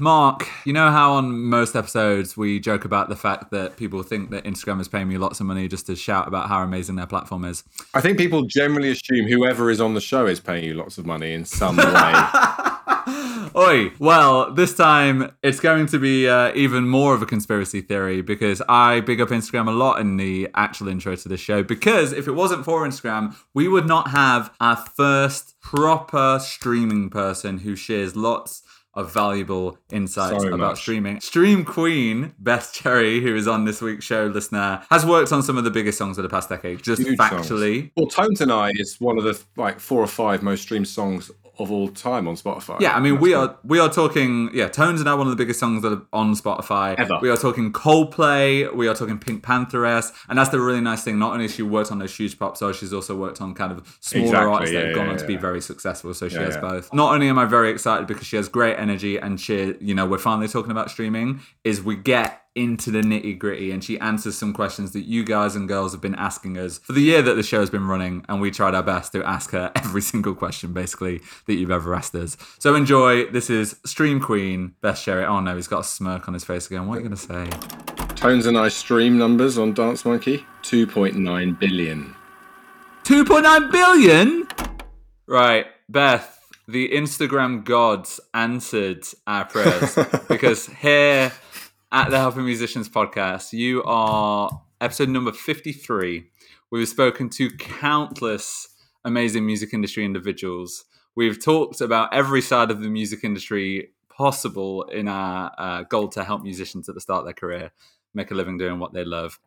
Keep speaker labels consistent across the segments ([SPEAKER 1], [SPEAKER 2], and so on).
[SPEAKER 1] Mark, you know how on most episodes we joke about the fact that people think that Instagram is paying me lots of money just to shout about how amazing their platform is?
[SPEAKER 2] I think people generally assume whoever is on the show is paying you lots of money in some way.
[SPEAKER 1] Oi, well, this time it's going to be uh, even more of a conspiracy theory because I big up Instagram a lot in the actual intro to this show. Because if it wasn't for Instagram, we would not have our first proper streaming person who shares lots of valuable insights
[SPEAKER 2] So
[SPEAKER 1] about
[SPEAKER 2] much.
[SPEAKER 1] streaming. Stream Queen, Beth Cherry, who is on this week's show, listener, has worked on some of the biggest songs of the past decade. Just
[SPEAKER 2] Huge songs. Well, Tones and I is one of the like four or five most streamed songs of all time on Spotify.
[SPEAKER 1] Yeah, I mean
[SPEAKER 2] That's
[SPEAKER 1] we
[SPEAKER 2] cool.
[SPEAKER 1] are we are talking yeah, Tones are now one of the biggest songs that are on Spotify.
[SPEAKER 2] Ever.
[SPEAKER 1] We are talking Coldplay, we are talking PinkPantheress, and that's the really nice thing. Not only has she worked on those huge pop stars, she's also worked on kind of smaller
[SPEAKER 2] Exactly,
[SPEAKER 1] artists that
[SPEAKER 2] yeah,
[SPEAKER 1] have gone
[SPEAKER 2] yeah,
[SPEAKER 1] on to be very successful. So she
[SPEAKER 2] Yeah,
[SPEAKER 1] has
[SPEAKER 2] yeah.
[SPEAKER 1] both. Not only am I very excited because she has great energy and she you know, we're finally talking about streaming, is we get into the nitty gritty and she answers some questions that you guys and girls have been asking us for the year that the show has been running and we tried our best to ask her every single question basically that you've ever asked us. So enjoy. This is stream queen Beth Cherry. Oh no he's got a smirk on his face again. What are you going to say?
[SPEAKER 2] Tones and I stream numbers on Dance Monkey? 2.9 billion.
[SPEAKER 1] 2.9 billion? Right beth the instagram gods answered our prayers because here at the helping musicians podcast you are episode number 53 we've spoken to countless amazing music industry individuals. We've talked about every side of the music industry possible in our uh, goal to help musicians at the start of their career make a living doing what they love.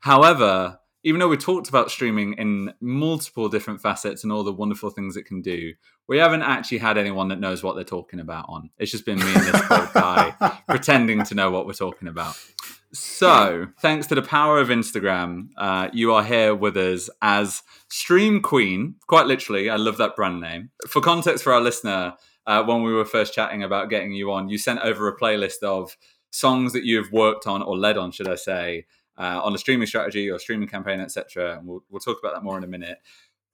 [SPEAKER 1] However, even though we talked about streaming in multiple different facets and all the wonderful things it can do, we haven't actually had anyone that knows what they're talking about on. It's just been me and this poor guy pretending to know what we're talking about. So, thanks to the power of Instagram, uh, you are here with us as Stream Queen. Quite literally, I love that brand name. For context for our listener, uh, when we were first chatting about getting you on, you sent over a playlist of songs that you have worked on or led on, should I say, uh, on a streaming strategy or streaming campaign, etc. And we'll, we'll talk about that more in a minute.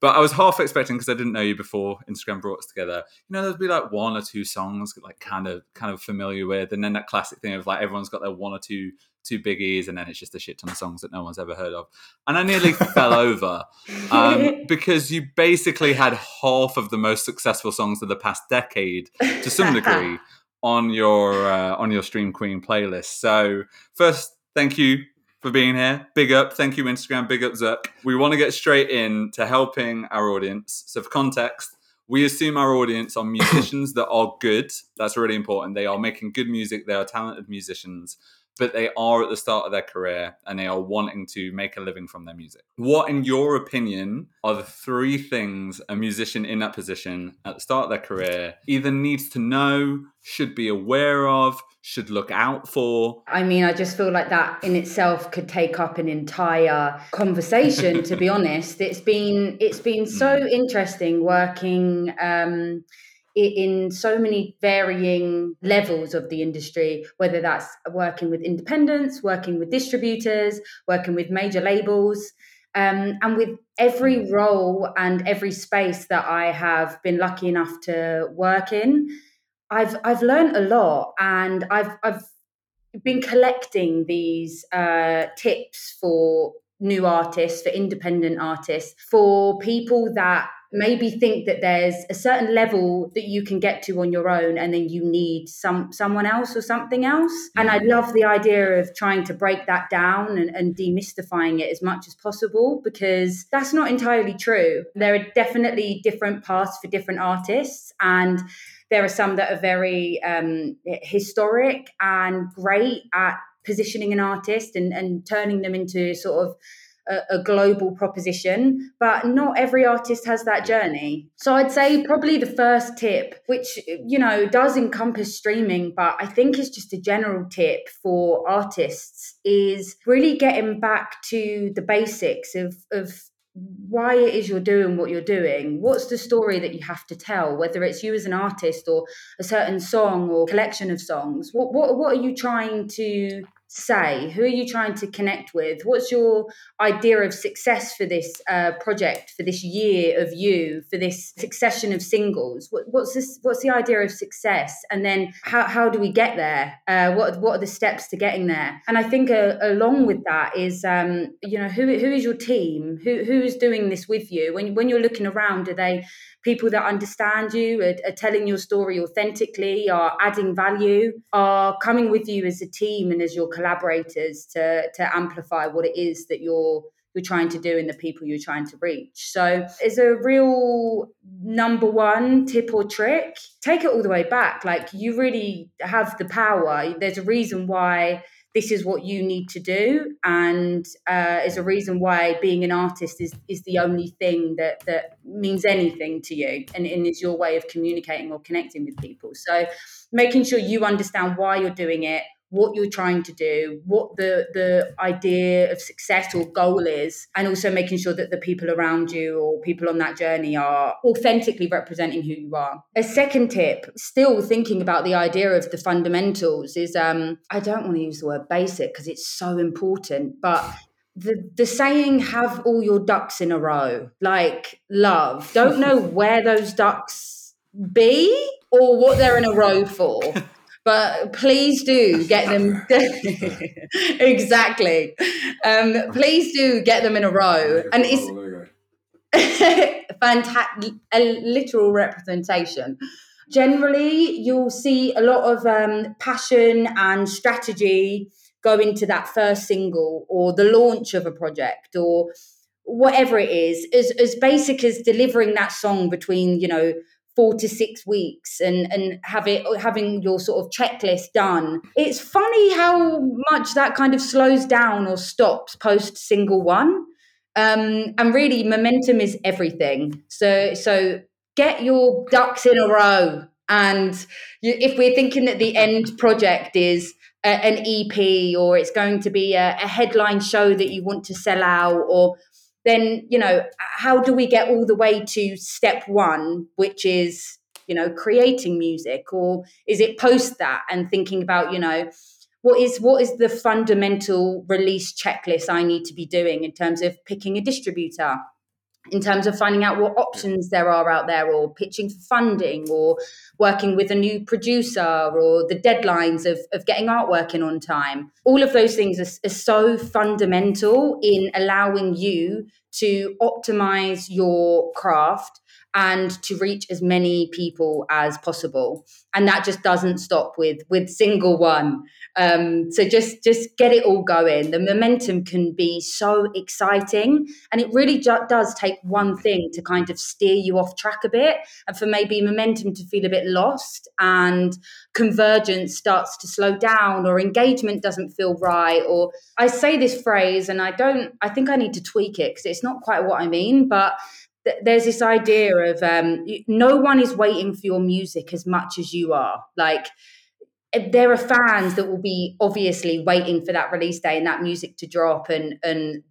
[SPEAKER 1] But I was half expecting because I didn't know you before Instagram brought us together. You know, there'd be like one or two songs like kind of kind of familiar with, and then that classic thing of like everyone's got their one or two two biggies, and then it's just a shit ton of songs that no one's ever heard of. And I nearly fell over um, because you basically had half of the most successful songs of the past decade to some degree on your uh, on your Stream Queen playlist. So first, thank you for being here. Big up, thank you Instagram. Big up Zuck. We want to get straight in to helping our audience. So for context. We assume our audience are musicians that are good. That's really important. They are making good music. They are talented musicians, but they are at the start of their career and they are wanting to make a living from their music. What, in your opinion, are the three things a musician in that position at the start of their career either needs to know, should be aware of, should look out for?
[SPEAKER 3] I mean, I just feel like that in itself could take up an entire conversation. to be honest, it's been it's been so interesting working um, in so many varying levels of the industry. Whether that's working with independents, working with distributors, working with major labels. Um, and with every role and every space that I have been lucky enough to work in, I've I've learned a lot, and I've I've been collecting these uh, tips for new artists, for independent artists, for people that maybe think that there's a certain level that you can get to on your own and then you need some someone else or something else. And i love the idea of trying to break that down and, and demystifying it as much as possible because that's not entirely true. There are definitely different paths for different artists and there are some that are very um, historic and great at positioning an artist and, and turning them into sort of a, a global proposition, but not every artist has that journey. So I'd say probably the first tip, which, you know, does encompass streaming, but I think is just a general tip for artists, is really getting back to the basics of, of why it is you're doing what you're doing. What's the story that you have to tell, whether it's you as an artist or a certain song or collection of songs? What what what are you trying to say? Who are you trying to connect with? What's your idea of success for this uh, project, for this year of you, for this succession of singles? What, what's this? What's the idea of success? And then how, how do we get there? Uh, what what are the steps to getting there? And I think uh, along with that is um, you know who who is your team? Who who is doing this with you? When when you're looking around, are they people that understand you, are, are telling your story authentically, are adding value, are coming with you as a team and as your collaborators to to amplify what it is that you're you're trying to do and the people you're trying to reach. So, as a real number one tip or trick, take it all the way back. Like, you really have the power. There's a reason why this is what you need to do and uh, is a reason why being an artist is is the only thing that that means anything to you and, and is your way of communicating or connecting with people so making sure you understand why you're doing it what you're trying to do, what the the idea of success or goal is, and also making sure that the people around you or people on that journey are authentically representing who you are. A second tip, still thinking about the idea of the fundamentals, is um, I don't want to use the word basic because it's so important, but the the saying have all your ducks in a row like love don't know where those ducks be or what they're in a row for but please do get them exactly. Um, please do get them in a row. And it's fantastic a literal representation. Generally you'll see a lot of um, passion and strategy go into that first single or the launch of a project or whatever it is as, as basic as delivering that song between you know four to six weeks and and have it having your sort of checklist done. It's funny how much that kind of slows down or stops post single one. Um, and really momentum is everything. So so get your ducks in a row. And you, if we're thinking that the end project is a, an ep or it's going to be a, a headline show that you want to sell out or then you know how do we get all the way to step one which is you know creating music? Or is it post that and thinking about you know what is what is the fundamental release checklist i need to be doing in terms of picking a distributor in terms of finding out what options there are out there or pitching for funding or working with a new producer or the deadlines of, of getting artwork in on time. All of those things are, are so fundamental in allowing you to optimize your craft and to reach as many people as possible. And that just doesn't stop with with single one. Um, so just just get it all going. The momentum can be so exciting. And it really ju- does take one thing to kind of steer you off track a bit and for maybe momentum to feel a bit lost and convergence starts to slow down or engagement doesn't feel right or i say this phrase and i don't i think i need to tweak it because it's not quite what i mean but there's this idea of um, no one is waiting for your music as much as you are. Like eh, there are fans that will be obviously waiting for that release day and that music to drop, and and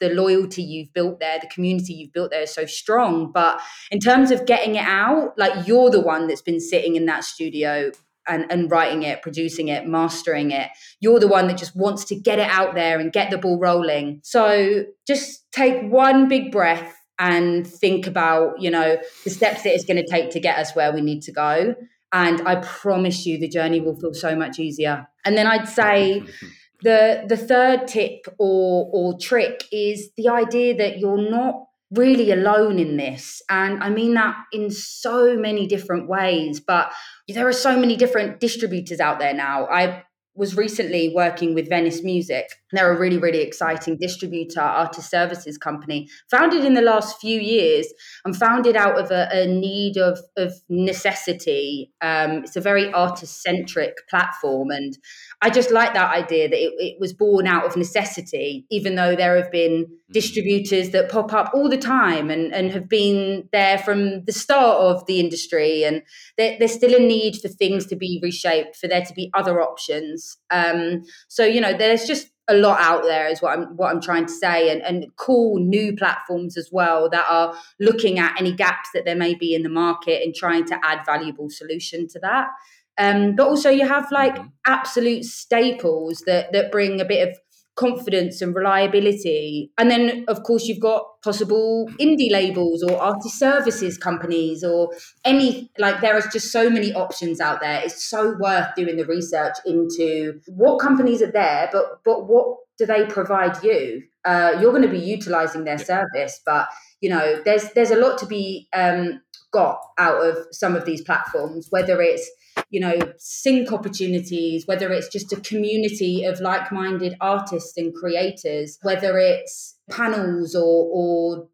[SPEAKER 3] the loyalty you've built there, the community you've built there is so strong. But in terms of getting it out, like you're the one that's been sitting in that studio and, and, writing it, producing it, mastering it. You're the one that just wants to get it out there and get the ball rolling. So just take one big breath and think about you know the steps that it's going to take to get us where we need to go. And i promise you the journey will feel so much easier. And then i'd say the the third tip or or trick is the idea that you're not really alone in this. And i mean that in so many different ways but there are so many different distributors out there now. I was recently working with Venice Music. They're a really, really exciting distributor, artist services company, founded in the last few years and founded out of a, a need of, of necessity. Um, it's a very artist centric platform. And I just like that idea that it, it, was born out of necessity, even though there have been mm. distributors that pop up all the time and, and have been there from the start of the industry. And there, there's still a need for things to be reshaped, for there to be other options. Um, so, you know, there's just a lot out there is what I'm what I'm trying to say and, and cool new platforms as well that are looking at any gaps that there may be in the market and trying to add valuable solution to that Um, but also you have like mm-hmm. absolute staples that that bring a bit of confidence and reliability. And then, of course, you've got possible indie labels or artist services companies or any, like, there is just so many options out there. It's so worth doing the research into what companies are there, but, but what do they provide you? Uh, you're going to be utilizing their service, but you know, there's there's a lot to be um, got out of some of these platforms, whether it's you know sync opportunities whether it's just a community of like-minded artists and creators whether it's panels or or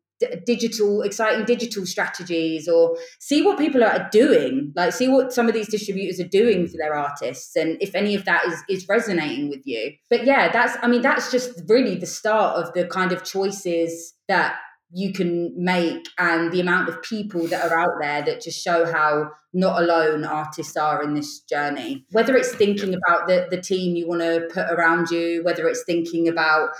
[SPEAKER 3] digital exciting digital strategies or see what people are doing like see what some of these distributors are doing for their artists and if any of that is is resonating with you. But yeah that's i mean that's just really the start of the kind of choices that you can make and the amount of people that are out there that just show how not alone artists are in this journey. Whether it's thinking about the, the team you want to put around you, whether it's thinking about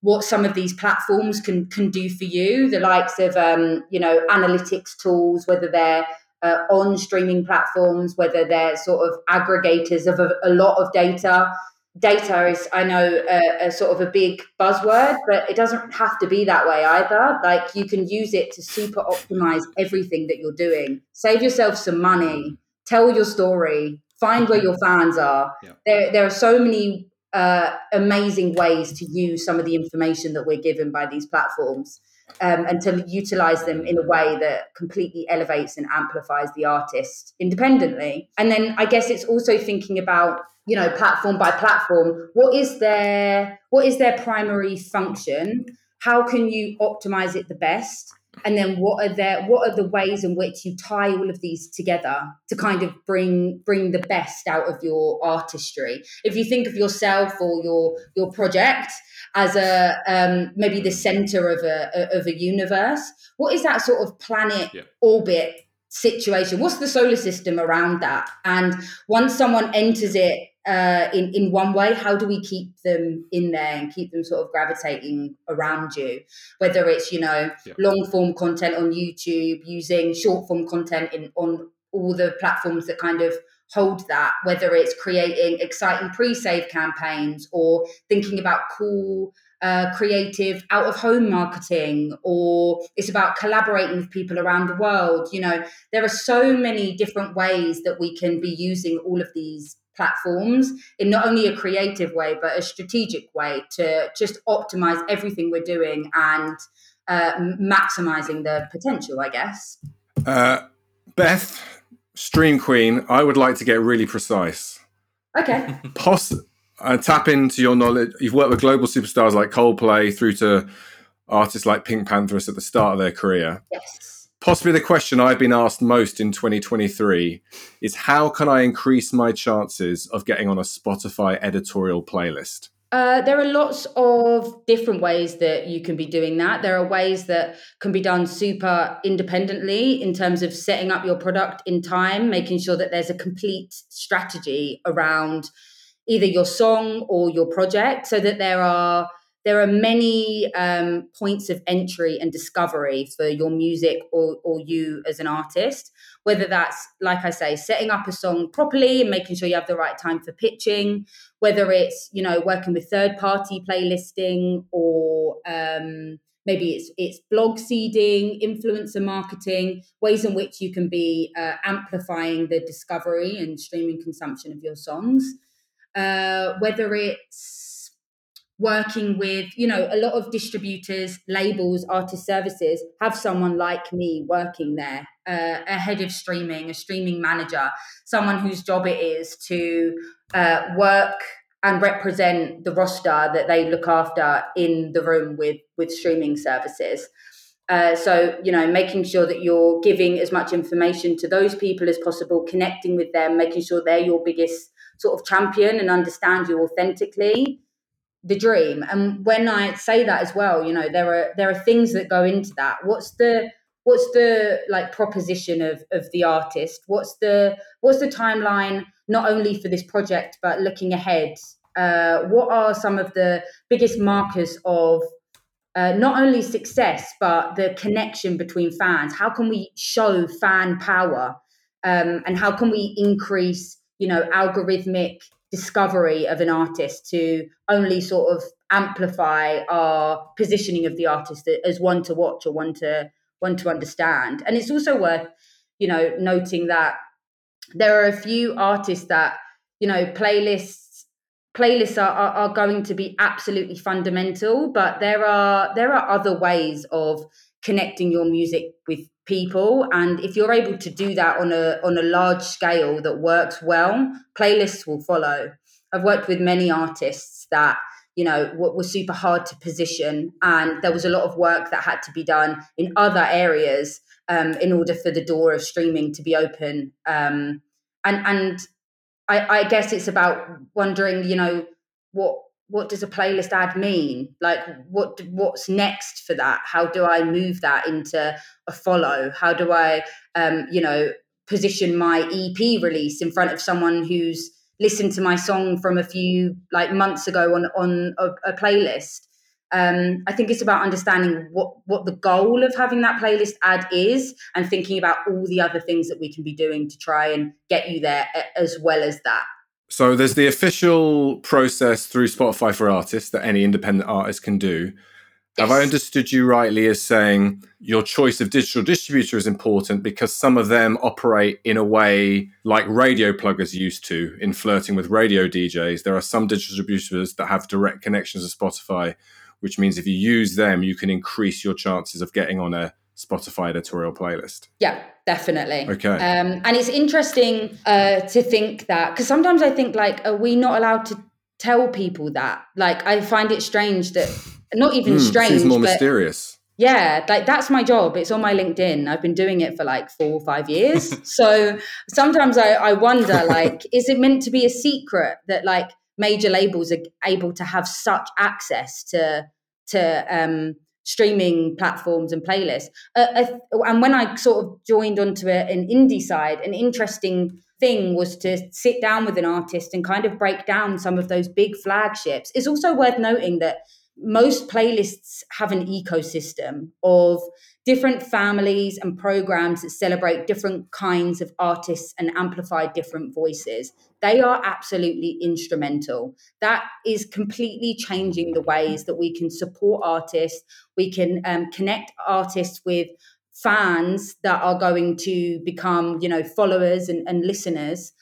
[SPEAKER 3] what some of these platforms can can do for you, the likes of um, you know analytics tools, whether they're uh, on streaming platforms, whether they're sort of aggregators of a, a lot of data data is i know a, a, sort of a big buzzword but it doesn't have to be that way either. Like you can use it to super optimize everything that you're doing. Save yourself some money tell your story find where your fans are. Yeah. there, there are so many uh, amazing ways to use some of the information that we're given by these platforms um, and to utilize them in a way that completely elevates and amplifies the artist independently. And then i guess it's also thinking about you know platform by platform what is their what is their primary function? How can you optimize it the best and then what are their what are the ways in which you tie all of these together to kind of bring bring the best out of your artistry? If you think of yourself or your your project as a um, maybe the center of a of a universe what is that sort of planet yeah. orbit situation? What's the solar system around that? And once someone enters it uh, in in one way how do we keep them in there and keep them sort of gravitating around you whether it's you know yeah. long form content on youtube using short form content in on all the platforms that kind of hold that whether it's creating exciting pre-save campaigns or thinking about cool uh, creative out of home marketing or it's about collaborating with people around the world you know there are so many different ways that we can be using all of these platforms in not only a creative way but a strategic way to just optimize everything we're doing and uh, maximizing the potential i guess.
[SPEAKER 2] Uh, beth stream queen i would like to get really precise.
[SPEAKER 3] Okay.
[SPEAKER 2] Poss- uh, tap into your knowledge you've worked with global superstars like coldplay through to artists like PinkPantheress at the start of their career.
[SPEAKER 3] Yes
[SPEAKER 2] possibly the question I've been asked most in 2023 is how can I increase my chances of getting on a Spotify editorial playlist?
[SPEAKER 3] Uh, there are lots of different ways that you can be doing that. There are ways that can be done super independently in terms of setting up your product in time, making sure that there's a complete strategy around either your song or your project so that there are there are many um, points of entry and discovery for your music or, or you as an artist whether that's like i say setting up a song properly and making sure you have the right time for pitching whether it's you know working with third party playlisting or um, maybe it's it's blog seeding influencer marketing ways in which you can be uh, amplifying the discovery and streaming consumption of your songs. Uh, whether it's working with you know a lot of distributors labels artist services have someone like me working there uh, a head of streaming a streaming manager someone whose job it is to uh, work and represent the roster that they look after in the room with with streaming services. Uh, so you know making sure that you're giving as much information to those people as possible connecting with them making sure they're your biggest sort of champion and understand you authentically the dream. And when i say that as well you know there are there are things that go into that. What's the what's the like proposition of of the artist? What's the what's the timeline not only for this project but looking ahead? Uh, what are some of the biggest markers of uh, not only success but the connection between fans? How can we show fan power? Um, and how can we increase you know algorithmic discovery of an artist to only sort of amplify our positioning of the artist as one to watch or one to one to understand. And it's also worth, you know, noting that there are a few artists that, you know, playlists playlists are, are, are going to be absolutely fundamental, but there are there are other ways of connecting your music with people. And if you're able to do that on a on a large scale that works well playlists will follow. I've worked with many artists that you know were super hard to position and there was a lot of work that had to be done in other areas um, in order for the door of streaming to be open. Um, and and I, I guess it's about wondering you know what what does a playlist ad mean? Like what what's next for that? How do i move that into a follow? How do i um you know position my ep release in front of someone who's listened to my song from a few like months ago on on a, a playlist? Um, I think it's about understanding what what the goal of having that playlist ad is, and thinking about all the other things that we can be doing to try and get you there as well as that.
[SPEAKER 2] So there's the official process through Spotify for artists that any independent artist can do. Yes. Have I understood you rightly as saying your choice of digital distributor is important because some of them operate in a way like radio pluggers used to in flirting with radio DJs? There are some digital distributors that have direct connections to Spotify, which means if you use them, you can increase your chances of getting on a Spotify editorial playlist.
[SPEAKER 3] Yeah, definitely.
[SPEAKER 2] Okay.
[SPEAKER 3] Um, and it's interesting uh, to think that because sometimes I think like, are we not allowed to tell people that? Like, I find it strange that not even mm, strange,
[SPEAKER 2] more mysterious.
[SPEAKER 3] Yeah, like that's my job. It's on my LinkedIn. I've been doing it for like four or five years. so sometimes I, I wonder, like, is it meant to be a secret that like major labels are able to have such access to to um streaming platforms and playlists. Uh, and when I sort of joined onto a, an indie side, an interesting thing was to sit down with an artist and kind of break down some of those big flagships. It's also worth noting that most playlists have an ecosystem of different families and programs that celebrate different kinds of artists and amplify different voices. They are absolutely instrumental. That is completely changing the ways that we can support artists. We can um, connect artists with fans that are going to become, you know, followers and, and listeners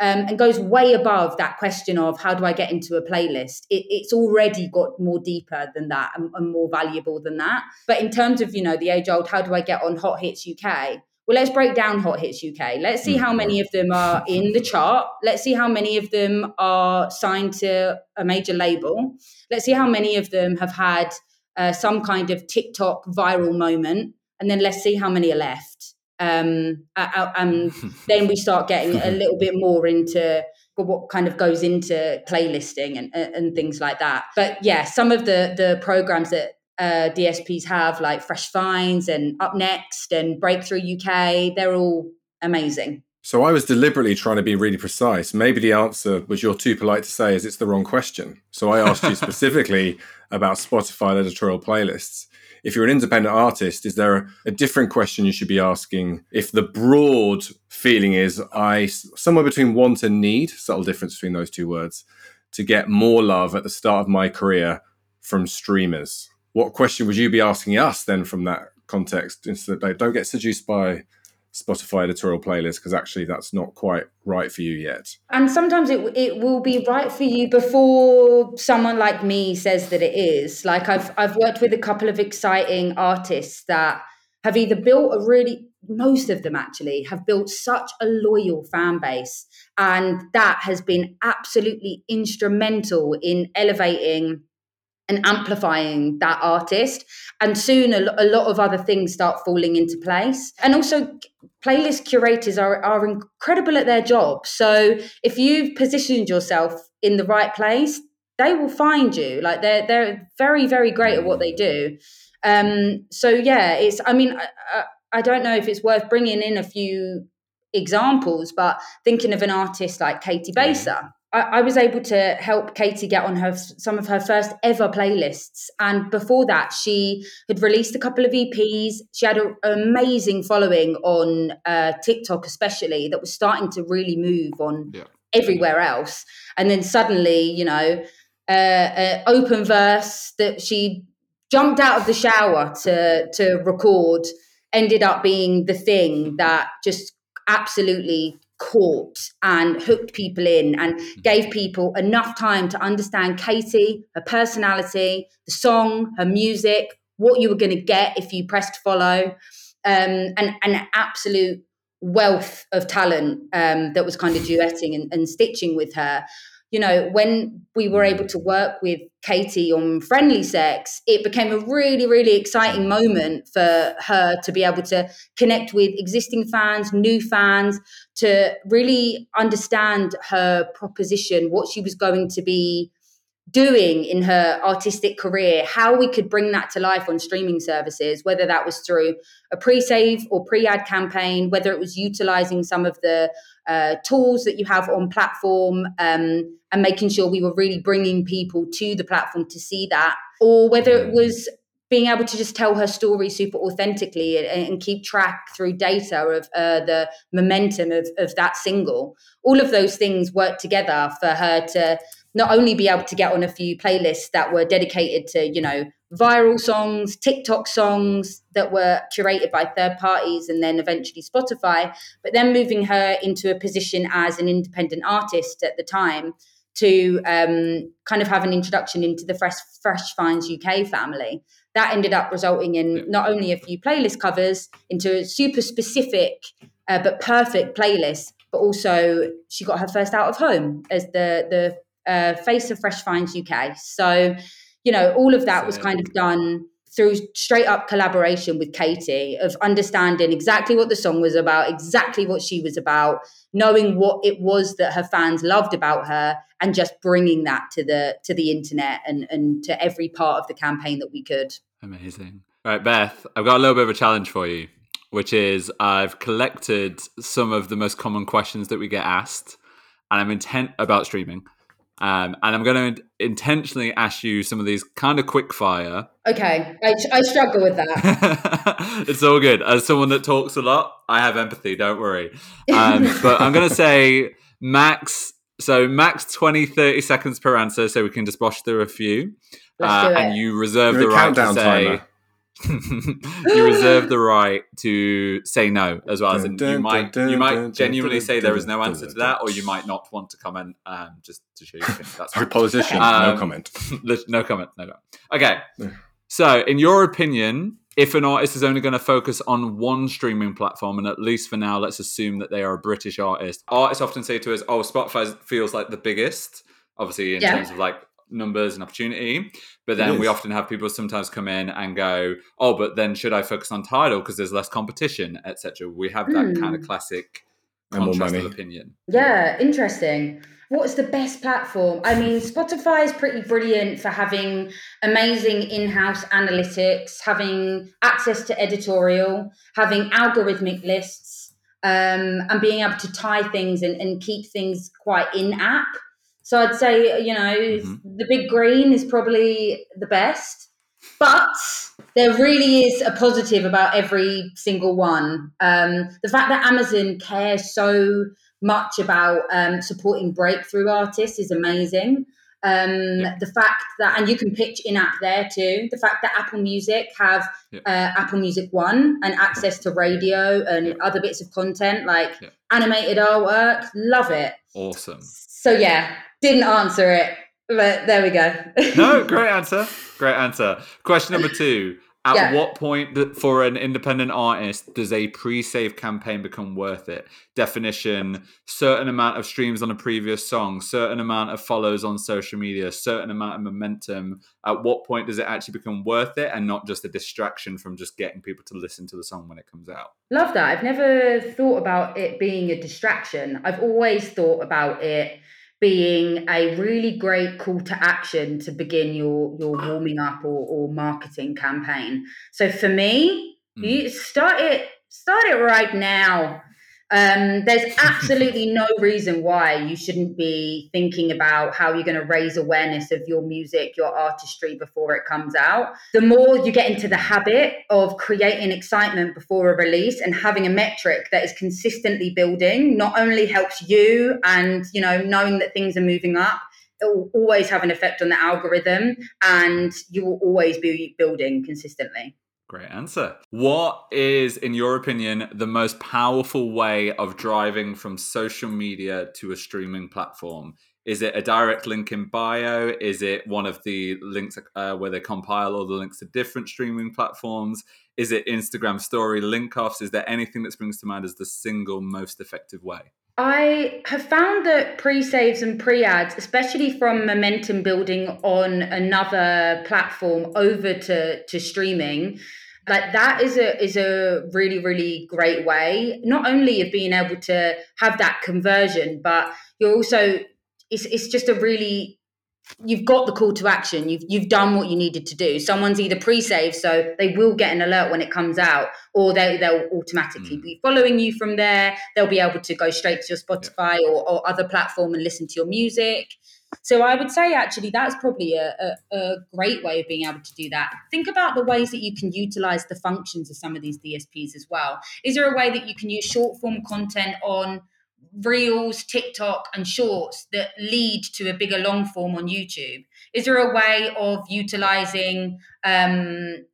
[SPEAKER 3] um, and goes way above that question of how do I get into a playlist. It, it's already got more deeper than that and, and, more valuable than that. But in terms of you know the age old, how do I get on Hot Hits UK? Well, let's break down Hot Hits UK. Let's see how many of them are in the chart. Let's see how many of them are signed to a major label. Let's see how many of them have had uh, some kind of TikTok viral moment, and then let's see how many are left um, and then we start getting a little bit more into what kind of goes into playlisting and, and things like that. But yeah, some of the the programs that uh, DSPs have, like Fresh Finds and Up Next and Breakthrough UK, they're all amazing.
[SPEAKER 2] So I was deliberately trying to be really precise. Maybe the answer was you're too polite to say, is it's the wrong question. So I asked you specifically about Spotify editorial playlists if you're an independent artist, is there a, different question you should be asking? If the broad feeling is I somewhere between want and need, subtle difference between those two words, to get more love at the start of my career from streamers. What question would you be asking us then from that context? Instead, don't get seduced by Spotify editorial playlist because actually that's not quite right for you yet.
[SPEAKER 3] And sometimes it it will be right for you before someone like me says that it is. Like I've I've worked with a couple of exciting artists that have either built a really most of them actually have built such a loyal fan base and that has been absolutely instrumental in elevating and amplifying that artist. And soon a, a, lot of other things start falling into place. And also, playlist curators are, are incredible at their job. So if you've positioned yourself in the right place, they will find you. Like they're they're very very great at what they do. Um, so yeah, it's. I mean, I, I don't know if it's worth bringing in a few examples, but thinking of an artist like Katie Baser. I, I was able to help Katie get on her some of her first ever playlists, and before that, she had released a couple of EPs. She had an amazing following on uh, TikTok, especially that was starting to really move on yeah. everywhere else. And then suddenly, you know, uh, uh, open verse that she jumped out of the shower to to record ended up being the thing that just absolutely caught and hooked people in and mm-hmm. gave people enough time to understand Katie, her personality, the song, her music, what you were going to get if you pressed follow, um, and an absolute wealth of talent um, that was kind of duetting and, and stitching with her you know, when we were able to work with Katie on Friendly Sex, it became a really, really exciting moment for her to be able to connect with existing fans, new fans, to really understand her proposition, what she was going to be doing in her artistic career, how we could bring that to life on streaming services, whether that was through a pre save or pre ad campaign, whether it was utilizing some of the uh, tools that you have on platform um, and making sure we were really bringing people to the platform to see that, or whether it was being able to just tell her story super authentically and, and keep track through data of uh, the momentum of, of that single. All of those things work together for her to not only be able to get on a few playlists that were dedicated to, you know, viral songs, TikTok songs that were curated by third parties and then eventually Spotify, but then moving her into a position as an independent artist at the time to um, kind of have an introduction into the Fresh, Fresh Finds UK family. That ended up resulting in not only a few playlist covers into a super specific uh, but perfect playlist, but also she got her first out of home as the the uh, face of Fresh Finds UK. So you know, all of that was kind of done through straight up collaboration with Katie of understanding exactly what the song was about, exactly what she was about, knowing what it was that her fans loved about her, and just bringing that to the to the internet and and to every part of the campaign that we could.
[SPEAKER 1] Amazing. All right, Beth, I've got a little bit of a challenge for you, which is I've collected some of the most common questions that we get asked, and I'm intent about streaming. Um, and I'm going to intentionally ask you some of these kind of quick fire.
[SPEAKER 3] Okay, I, I struggle with
[SPEAKER 1] that. it's all good. As someone that talks a lot, I have empathy. Don't worry. Um, but I'm going to say max. So max 20, 30 seconds per answer, so we can just bosh through a few. Uh, and you reserve You're the right to say. Timer. You reserve the right to say no as well as in you might you might genuinely say there is no answer to that or you might not want to comment um, just to show you that's
[SPEAKER 2] fine. politician um, no comment
[SPEAKER 1] no comment no comment. Okay. So in your opinion if an artist is only going to focus on one streaming platform and at least for now let's assume that they are a british artist artists often say to us oh spotify feels like the biggest obviously in yeah. terms of like numbers and opportunity. But then we often have people sometimes come in and go, "Oh, but then should I focus on Tidal because there's less competition, etc." We have that mm. kind of classic contrast of opinion.
[SPEAKER 3] Yeah, interesting. What's the best platform? I mean, Spotify is pretty brilliant for having amazing in-house analytics, having access to editorial, having algorithmic lists, um, and being able to tie things and, and keep things quite in-app. So I'd say, you know, mm-hmm. the big green is probably the best, but there really is a positive about every single one. Um, the fact that Amazon cares so much about um, supporting breakthrough artists is amazing. Um, yeah. The fact that, and you can pitch in app there too. The fact that Apple Music have yeah. uh, Apple Music One and access to radio and yeah. other bits of content like animated artwork, love it.
[SPEAKER 1] Awesome.
[SPEAKER 3] So yeah, didn't answer it, but there we go.
[SPEAKER 1] no, great answer. Great answer. Question number two. At yeah. what point for an independent artist does a pre-save campaign become worth it? Definition: certain amount of streams on a previous song, certain amount of follows on social media, certain amount of momentum. At what point does it actually become worth it, and not just a distraction from just getting people to listen to the song when it comes out?
[SPEAKER 3] Love that. I've never thought about it being a distraction. I've always thought about it being a really great call to action to begin your your warming up or, or marketing campaign. So for me, mm. you start it start it right now. Um, there's absolutely no reason why you shouldn't be thinking about how you're going to raise awareness of your music, your artistry before it comes out. The more you get into the habit of creating excitement before a release and having a metric that is consistently building, not only helps you and you know knowing that things are moving up, it will always have an effect on the algorithm, and you will always be building consistently.
[SPEAKER 1] Great answer. What is, in your opinion, the most powerful way of driving from social media to a streaming platform? Is it a direct link in bio? Is it one of the links uh, where they compile all the links to different streaming platforms? Is it Instagram story link offs? Is there anything that springs to mind as the single most effective way?
[SPEAKER 3] I have found that pre saves and pre ads, especially from momentum building on another platform over to, to streaming, like that is a is a really really great way not only of being able to have that conversion but you're also it's it's just a really you've got the call to action you've you've done what you needed to do someone's either pre-saved so they will get an alert when it comes out or they they'll automatically mm. be following you from there they'll be able to go straight to your spotify yeah. or, or other platform and listen to your music so I would say actually that's probably a, a, a, great way of being able to do that. Think about the ways that you can utilize the functions of some of these DSPs as well. Is there a way that you can use short form content on Reels, TikTok, and Shorts that lead to a bigger long form on YouTube? Is there a way of utilizing um,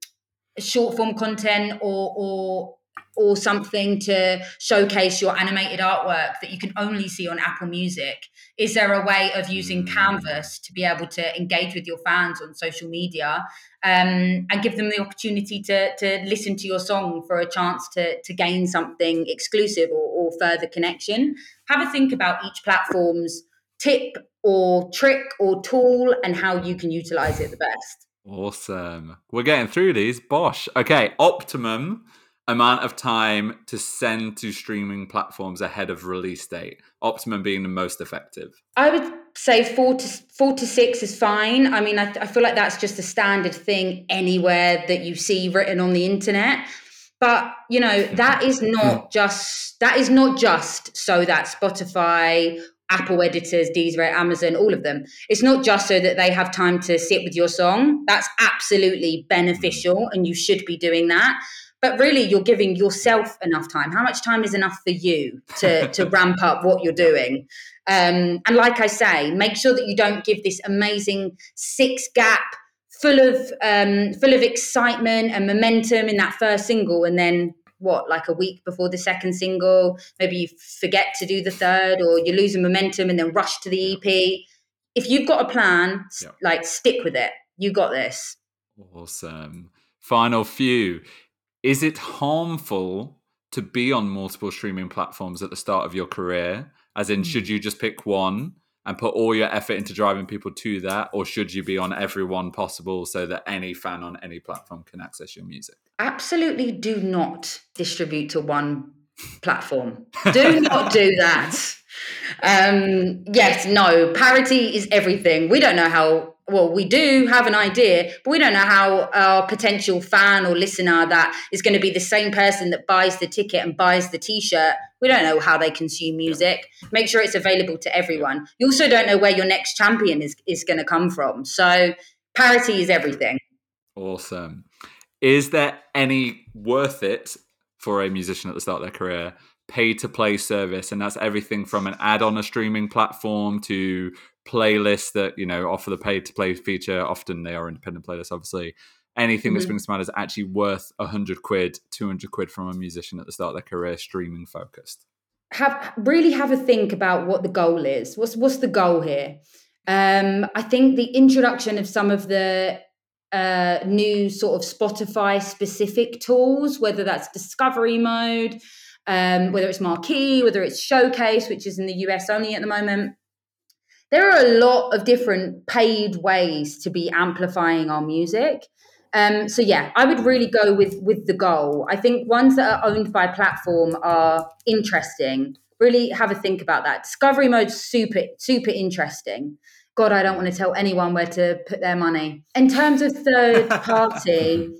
[SPEAKER 3] short form content or, or or something to showcase your animated artwork that you can only see on Apple Music? Is there a way of using mm. Canvas to be able to engage with your fans on social media um, and give them the opportunity to, to listen to your song for a chance to, to gain something exclusive or, or further connection? Have a think about each platform's tip or trick or tool and how you can utilize it the best.
[SPEAKER 1] Awesome. We're getting through these. Bosh. Okay, Optimum amount of time to send to streaming platforms ahead of release date optimum being the most effective.
[SPEAKER 3] I would say four to four to six is fine. I mean i, I feel like that's just a standard thing anywhere that you see written on the internet. But you know that is not hmm. just that is not just so that spotify apple editors deezer amazon all of them. It's not just so that they have time to sit with your song. That's absolutely hmm. beneficial and you should be doing that but really you're giving yourself enough time. How much time is enough for you to to ramp up what you're doing? Um, and like i say make sure that you don't give this amazing six gap full of um, full of excitement and momentum in that first single and then what like a week before the second single maybe you forget to do the third or you lose the momentum and then rush to the ep if you've got a plan yeah. like stick with it. You got this.
[SPEAKER 1] Awesome. Final few is it harmful to be on multiple streaming platforms at the start of your career? As in, should hmm. you just pick one and put all your effort into driving people to that, or should you be on every one possible so that any fan on any platform can access your music?
[SPEAKER 3] Absolutely do not distribute to one platform. Do not do that. Um, yes, no, parity is everything. We don't know how well, we do have an idea, but we don't know how our potential fan or listener that is going to be the same person that buys the ticket and buys the t-shirt. We don't know how they consume music. Make sure it's available to everyone. You also don't know where your next champion is is going to come from. So parity is everything.
[SPEAKER 1] Awesome. Is there any worth it for a musician at the start of their career. Pay to play service and that's everything from an ad on a streaming platform to playlists that you know offer the pay to play feature. Often they are independent playlists obviously. Anything mm-hmm. that springs to mind is actually worth 100 quid 200 quid from a musician at the start of their career streaming focused.
[SPEAKER 3] Have really have a think about what the goal is. What's what's the goal here? Um i think the introduction of some of the uh, new sort of Spotify specific tools, whether that's discovery mode, um, whether it's Marquee, whether it's Showcase, which is in the US only at the moment. There are a lot of different paid ways to be amplifying our music. Um, so yeah, I would really go with with the goal. I think ones that are owned by platform are interesting. Really have a think about that. Discovery mode super super interesting. God, I don't want to tell anyone where to put their money. In terms of third party,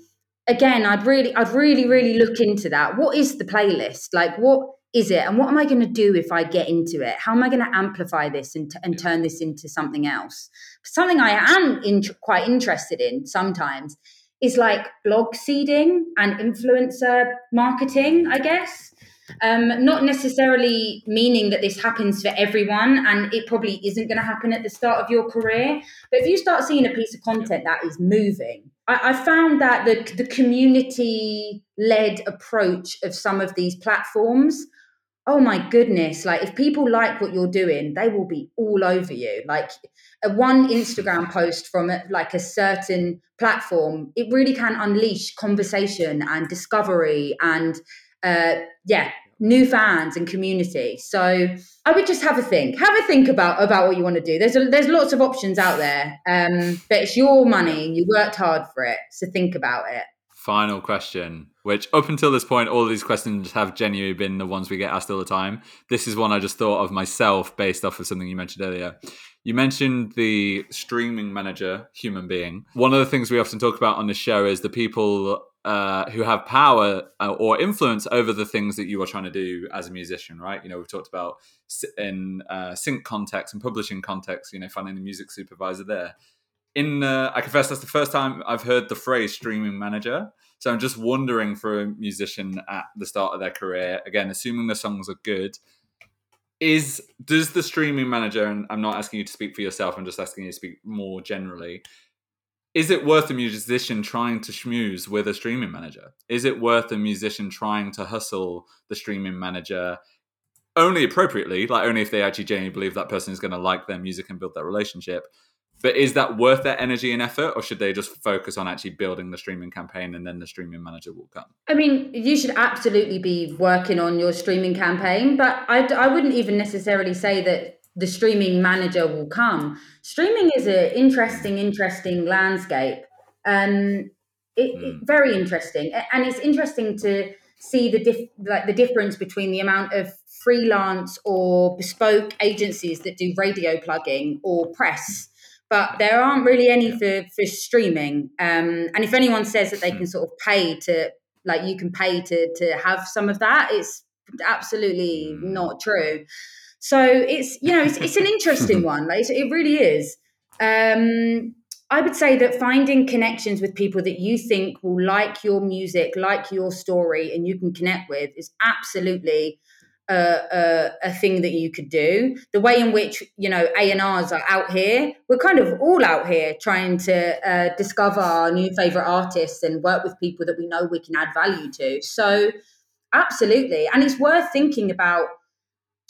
[SPEAKER 3] again, I'd really, I'd really, really look into that. What is the playlist? Like, what is it? And what am I going to do if I get into it? How am I going to amplify this and, t- and turn this into something else? Something I am in- quite interested in sometimes is like blog seeding and influencer marketing, I guess. Um, not necessarily meaning that this happens for everyone, and it probably isn't going to happen at the start of your career. But if you start seeing a piece of content that is moving, I, I found that the the community led approach of some of these platforms oh my goodness like if people like what you're doing they will be all over you like a one instagram post from a, like a certain platform it really can unleash conversation and discovery and uh, yeah new fans and community so i would just have a think have a think about about what you want to do there's a, there's lots of options out there um, but it's your money and you worked hard for it so think about it
[SPEAKER 1] final question, which up until this point, all of these questions have genuinely been the ones we get asked all the time. This is one I just thought of myself based off of something you mentioned earlier. You mentioned the streaming manager human being. One of the things we often talk about on the show is the people uh, who have power uh, or influence over the things that you are trying to do as a musician, right? You know, we've talked about in uh, sync context and publishing context, you know, finding a music supervisor there in uh, I confess that's the first time I've heard the phrase streaming manager. So I'm just wondering for a musician at the start of their career, again, assuming the songs are good, is does the streaming manager, and I'm not asking you to speak for yourself, I'm just asking you to speak more generally. Is it worth a musician trying to schmooze with a streaming manager? Is it worth a musician trying to hustle the streaming manager only appropriately, like only if they actually genuinely believe that person is going to like their music and build that relationship? But is that worth their energy and effort, or should they just focus on actually building the streaming campaign and then the streaming manager will come?
[SPEAKER 3] I mean, you should absolutely be working on your streaming campaign, but I, I wouldn't even necessarily say that the streaming manager will come. Streaming is an interesting, interesting landscape. Um, it, mm. it, very interesting, and it's interesting to see the diff, like the difference between the amount of freelance or bespoke agencies that do radio plugging or press but there aren't really any for, for streaming. Um, and if anyone says that they can sort of pay to, like you can pay to to have some of that, it's absolutely mm. not true. So it's you know it's, it's an interesting one. Like it really is. Um, I would say that finding connections with people that you think will like your music, like your story, and you can connect with is absolutely a, a, a, thing that you could do. The way in which you know A and R's are out here, we're kind of all out here trying to uh, discover our new favorite artists and work with people that we know we can add value to. So, absolutely, and it's worth thinking about.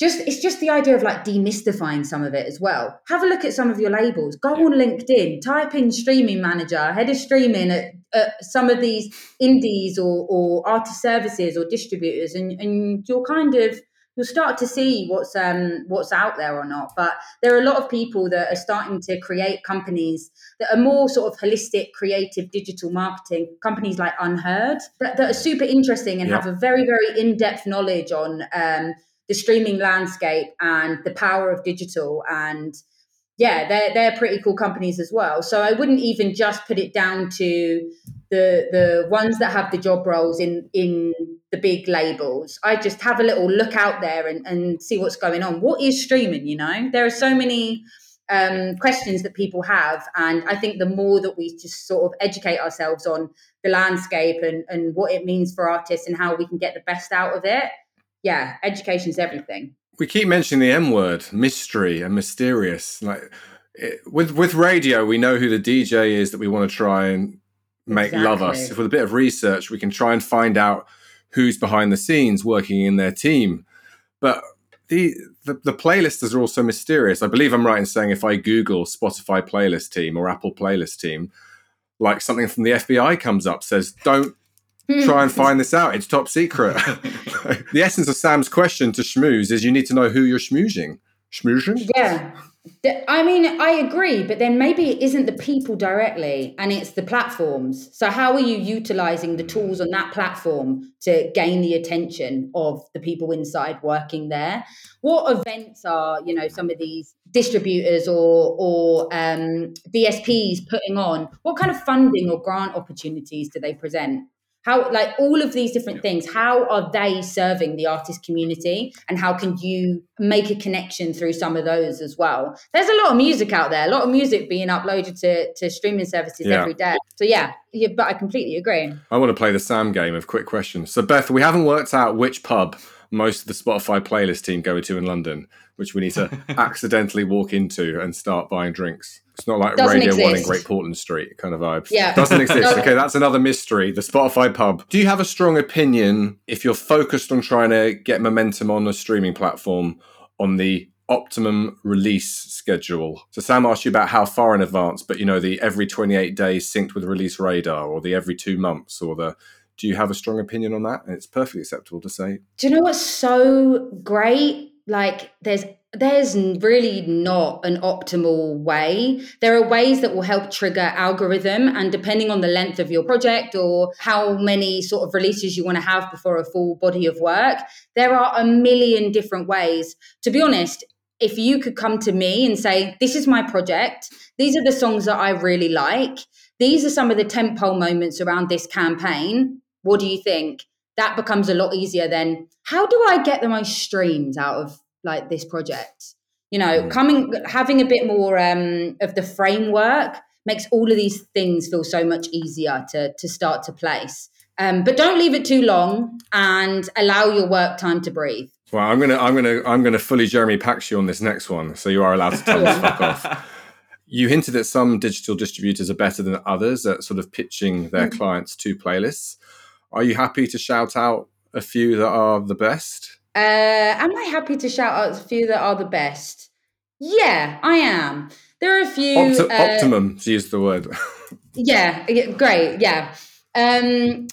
[SPEAKER 3] Just it's just the idea of like demystifying some of it as well. Have a look at some of your labels. Go on LinkedIn, type in streaming manager, head of streaming at, at some of these indies or, or artist services or distributors, and, and you'll kind of you'll start to see what's um what's out there or not. But there are a lot of people that are starting to create companies that are more sort of holistic, creative digital marketing companies like Unheard that, that are super interesting and have a very very in depth knowledge on um, the streaming landscape and the power of digital and yeah, they're they're pretty cool companies as well. So I wouldn't even just put it down to the the ones that have the job roles in in the big labels. I just have a little look out there and, and see what's going on. What is streaming? You know, there are so many um, questions that people have, and I think the more that we just sort of educate ourselves on the landscape and and what it means for artists and how we can get the best out of it, yeah, education is everything.
[SPEAKER 2] We keep mentioning the M word, mystery and mysterious. Like it, with with radio, we know who the DJ is that we want to try and make exactly. love us. If With a bit of research, we can try and find out who's behind the scenes working in their team. But the, the, the playlists are also mysterious. I believe I'm right in saying if I Google Spotify playlist team or Apple playlist team, like something from the FBI comes up says, "Don't try and find this out. It's top secret." the essence of Sam's question to schmooze is you need to know who you're schmoozing. Schmoozing?
[SPEAKER 3] Yeah. I mean, I agree, but then maybe it isn't the people directly and it's the platforms. So, how are you utilizing the tools on that platform to gain the attention of the people inside working there? What events are, you know, some of these distributors or, or um, DSPs putting on? What kind of funding or grant opportunities do they present? How like all of these different things how are they serving the artist community? And how can you make a connection through some of those as well? There's a lot of music out there a lot of music being uploaded to, to streaming services
[SPEAKER 2] Yeah.
[SPEAKER 3] every day. So yeah, yeah but i completely agree.
[SPEAKER 2] I want to play the Sam game of quick questions. So, Beth, we haven't worked out which pub most of the Spotify playlist team go to in London, which we need to accidentally walk into and start buying drinks. It's not like
[SPEAKER 3] Doesn't
[SPEAKER 2] Radio One in. Great Portland Street kind of vibes.
[SPEAKER 3] Yeah.
[SPEAKER 2] Doesn't exist.
[SPEAKER 3] Doesn't-
[SPEAKER 2] okay, that's another mystery. The Spotify pub. Do you have a strong opinion if you're focused on trying to get momentum on a streaming platform on the optimum release schedule? So Sam asked you about how far in advance, but you know, the every 28 days synced with release radar or the every two months or the do you have a strong opinion on that? And it's perfectly acceptable to say.
[SPEAKER 3] Do you know what's so great? Like there's there's really not an optimal way. There are ways that will help trigger algorithm and depending on the length of your project or how many sort of releases you want to have before a full body of work there are a million different ways. To be honest if you could come to me and say this is my project. These are the songs that i really like. These are some of the tentpole moments around this campaign what do you think that becomes a lot easier than how do I get the most streams out of like this project? You know,
[SPEAKER 2] Mm.
[SPEAKER 3] coming having a bit more um, of the framework makes all of these things feel so much easier to to start to place. Um, but don't leave it too long and allow your work time to breathe.
[SPEAKER 2] Well, I'm gonna, I'm gonna, I'm gonna fully Jeremy Pax you on this next one. So you are allowed to tell us fuck off. You hinted that some digital distributors are better than others at sort of pitching their
[SPEAKER 3] Mm.
[SPEAKER 2] clients to playlists. Are you happy to shout out a few that are the best?
[SPEAKER 3] Uh, am I happy to shout out a few that are the best? Yeah, I am. There are a few.
[SPEAKER 2] Opti-
[SPEAKER 3] uh,
[SPEAKER 2] optimum, to use the word.
[SPEAKER 3] Yeah, yeah, great. Yeah. Um,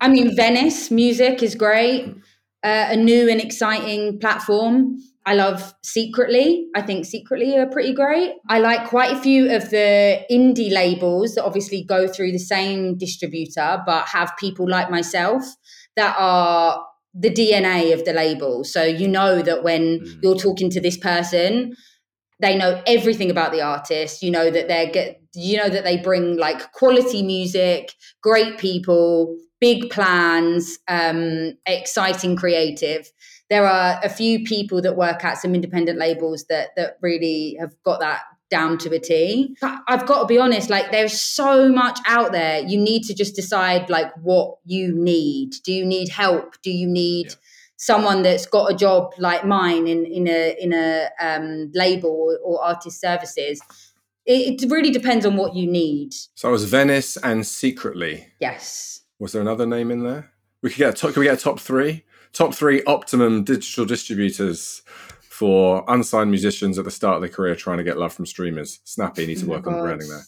[SPEAKER 3] I mean, Venice music is great. Uh, a new and exciting platform. I love Secretly. I think Secretly are pretty great. I like quite a few of the indie labels that obviously go through the same distributor, but have people like myself that are the DNA of the label. So you know that when
[SPEAKER 1] Mm.
[SPEAKER 3] you're talking to this person, they know everything about the artist you know that they're get you know that they bring like quality music great people big plans um exciting creative there are a few people that work at some independent labels that that really have got that down to a T. But I've got to be honest, like there's so much out there. You need to just decide like what you need. Do you need help? Do you need
[SPEAKER 1] Yeah.
[SPEAKER 3] someone that's got a job like mine in in a in a um, label or, or artist services? It, it really depends on what you need.
[SPEAKER 2] so it was Venice and Secretly.
[SPEAKER 3] Yes.
[SPEAKER 2] Was there another name in there? We could get a top, can we get a top three? Top three optimum digital distributors for unsigned musicians at the start of their career trying to get love from streamers. Snappy need to
[SPEAKER 3] Oh
[SPEAKER 2] work on the branding there.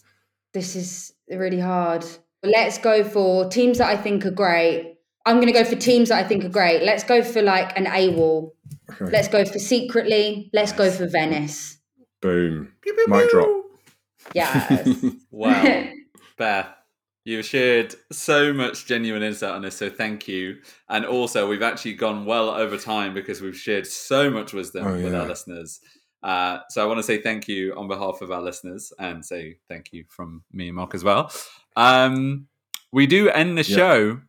[SPEAKER 3] This is really hard. Let's go for teams that I think are great. I'm going to go for teams that I think are great. Let's go for like an AWAL.
[SPEAKER 2] Okay.
[SPEAKER 3] Let's go for Secretly. Let's go for Venice.
[SPEAKER 2] Boom. Mic drop.
[SPEAKER 3] Yes.
[SPEAKER 1] Wow. Beth, you've shared so much genuine insight on this, so thank you. And also, we've actually gone well over time because we've shared so much wisdom
[SPEAKER 2] Oh,
[SPEAKER 1] with our listeners. Uh, so I want to say thank you on behalf of our listeners and say thank you from me and Mark as well. Um, we do end the
[SPEAKER 2] Yeah.
[SPEAKER 1] show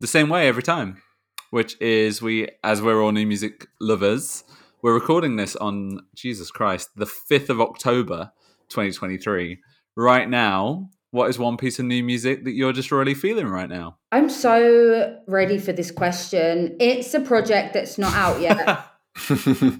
[SPEAKER 1] the same way every time, which is we, as we're all new music lovers, we're recording this on Jesus Christ, the 5th of October, 2023. Right now, what is one piece of new music that you're just really feeling right now?
[SPEAKER 3] I'm so ready for this question. It's a project that's not out yet.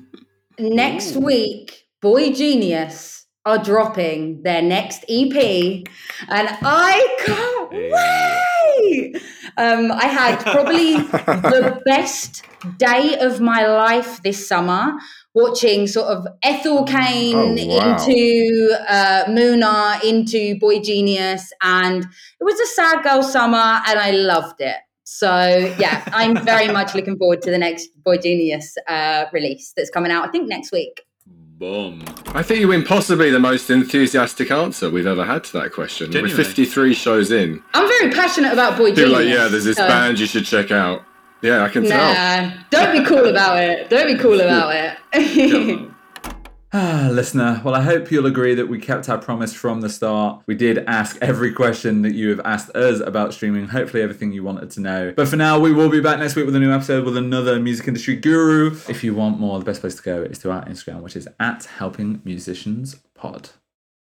[SPEAKER 3] Next week, Boy Genius are dropping their next EP, and I can't wait. Um, I had probably the best day of my life this summer watching sort of Ethel Cain
[SPEAKER 2] Oh, wow.
[SPEAKER 3] into uh, Muna, into Boy Genius, and it was a sad girl summer, and I loved it. So yeah, I'm very much looking forward to the next Boy Genius uh, release that's coming out. I think next week.
[SPEAKER 1] Boom.
[SPEAKER 2] I think you win possibly the most enthusiastic answer we've ever had to that question.
[SPEAKER 1] Genuinely.
[SPEAKER 2] We're 53 shows in.
[SPEAKER 3] I'm very passionate about Boy
[SPEAKER 2] People
[SPEAKER 3] Genius.
[SPEAKER 2] are like, yeah, there's this
[SPEAKER 3] so-
[SPEAKER 2] band you should check out. Yeah, I can tell.
[SPEAKER 3] Nah, don't be cool about it. Don't be cool about it.
[SPEAKER 1] Ah, listener, well, I hope you'll agree that we kept our promise from the start. We did ask every question that you have asked us about streaming, hopefully, everything you wanted to know. But for now, we will be back next week with a new episode with another music industry guru. If you want more, the best place to go is to our Instagram, which is at Helping Musicians Pod.